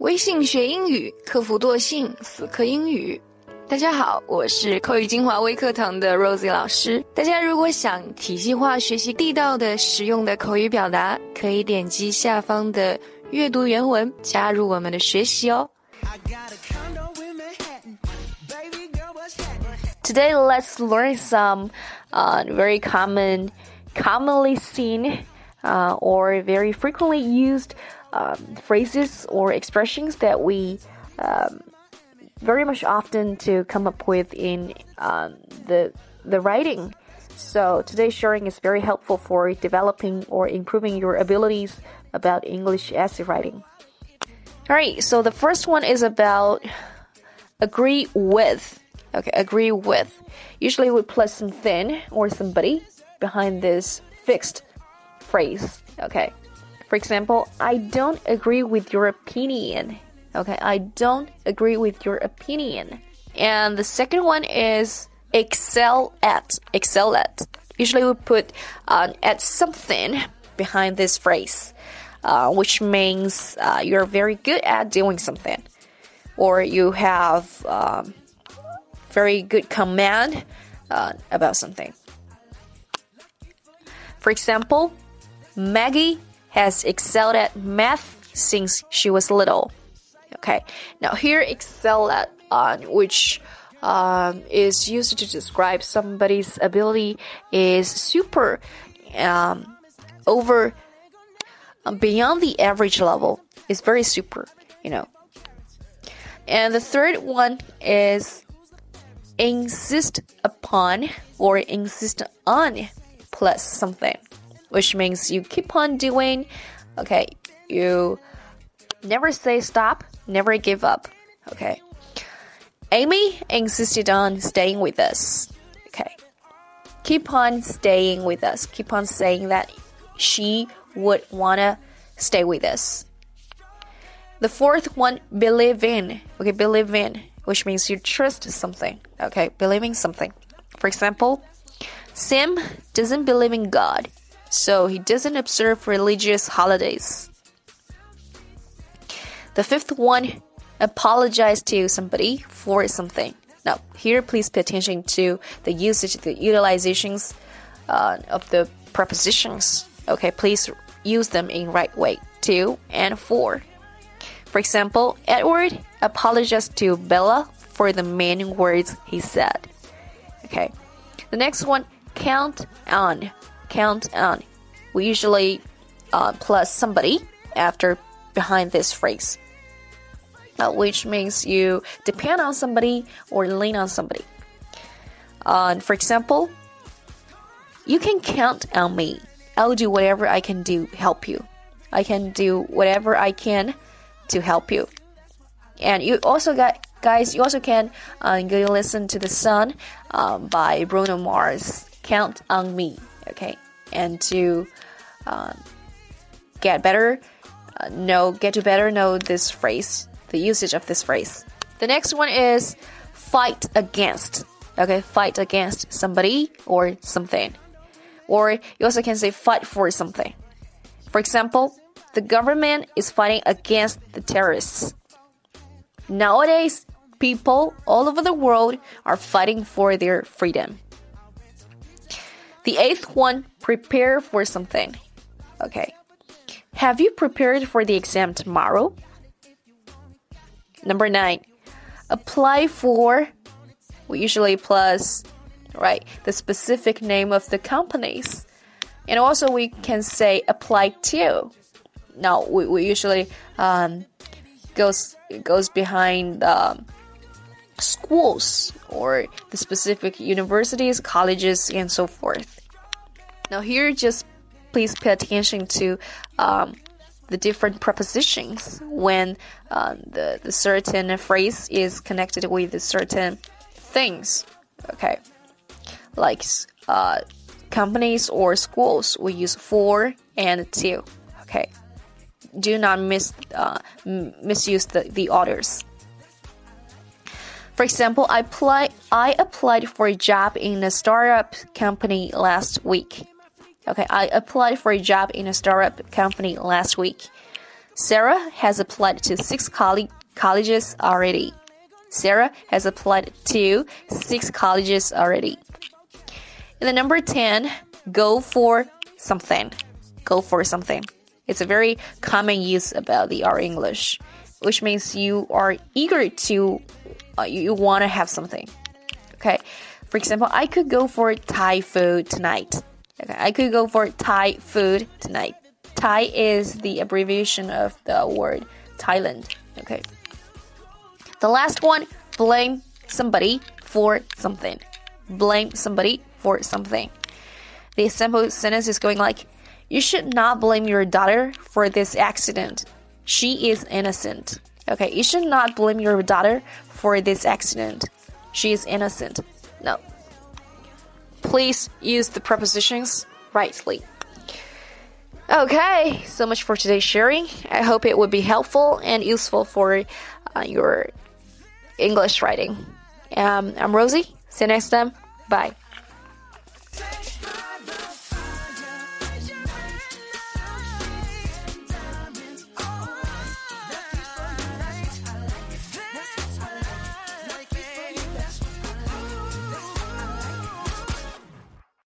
微信学英语，克服惰性，死磕英语。大家好，我是口语精华微课堂的 Rosie 老师。大家如果想体系化学习地道的、实用的口语表达，可以点击下方的阅读原文，加入我们的学习哦。Today, let's learn some uh, very common, commonly seen, uh, or very frequently used um, phrases or expressions that we um, very much often to come up with in um, the the writing. So today's sharing is very helpful for developing or improving your abilities about English essay writing. All right, so the first one is about agree with. Okay, agree with. Usually we place something or somebody behind this fixed phrase. Okay. For example, I don't agree with your opinion. Okay, I don't agree with your opinion. And the second one is excel at. Excel at. Usually we put uh, at something behind this phrase, uh, which means uh, you're very good at doing something, or you have um, very good command uh, about something. For example, Maggie has excelled at math since she was little. Okay, now here excel at uh, which um, is used to describe somebody's ability is super um, over um, beyond the average level. It's very super, you know. And the third one is insist upon or insist on plus something, which means you keep on doing. Okay, you never say stop never give up. Okay. Amy insisted on staying with us. Okay. Keep on staying with us. Keep on saying that she would wanna stay with us. The fourth one, believe in. Okay, believe in, which means you trust something. Okay, believing something. For example, Sam doesn't believe in God, so he doesn't observe religious holidays. The fifth one, apologize to somebody for something. Now, here, please pay attention to the usage, the utilizations uh, of the prepositions. Okay, please use them in right way. To and for. For example, Edward apologized to Bella for the mean words he said. Okay, the next one, count on. Count on. We usually uh, plus somebody after behind this phrase, uh, which means you depend on somebody or lean on somebody. Uh, for example, you can count on me. I'll do whatever I can do help you. I can do whatever I can to help you. And you also got guys. You also can uh, go listen to the Sun um, by Bruno Mars. Count on me, okay? And to uh, get better uh, know, get to better know this phrase, the usage of this phrase. The next one is fight against. Okay, fight against somebody or something. Or you also can say fight for something. For example, the government is fighting against the terrorists. Nowadays, people all over the world are fighting for their freedom. The eighth one, prepare for something. Okay. Have you prepared for the exam tomorrow? Number nine, apply for. We usually plus, right, the specific name of the companies. And also we can say apply to. Now we, we usually um, goes goes behind um, schools or the specific universities, colleges, and so forth. Now here just please pay attention to um, the different prepositions when uh, the, the certain phrase is connected with certain things. Okay, like uh, companies or schools, we use for and to. Okay, do not miss uh, misuse the, the orders. For example, I apply I applied for a job in a startup company last week. Okay, I applied for a job in a startup company last week. Sarah has applied to six coll colleges already. Sarah has applied to six colleges already. And the number 10, go for something. Go for something. It's a very common use about the R English, which means you are eager to, uh, you want to have something. Okay. For example, I could go for Thai food tonight. Okay. I could go for Thai food tonight. Thai is the abbreviation of the word Thailand. Okay. The last one, blame somebody for something. Blame somebody for something. The simple sentence is going like, You should not blame your daughter for this accident. She is innocent. Okay, you should not blame your daughter for this accident. She is innocent. No. Please use the prepositions rightly. Okay, so much for today's sharing. I hope it would be helpful and useful for uh, your English writing. Um, I'm Rosie. See you next time. Bye.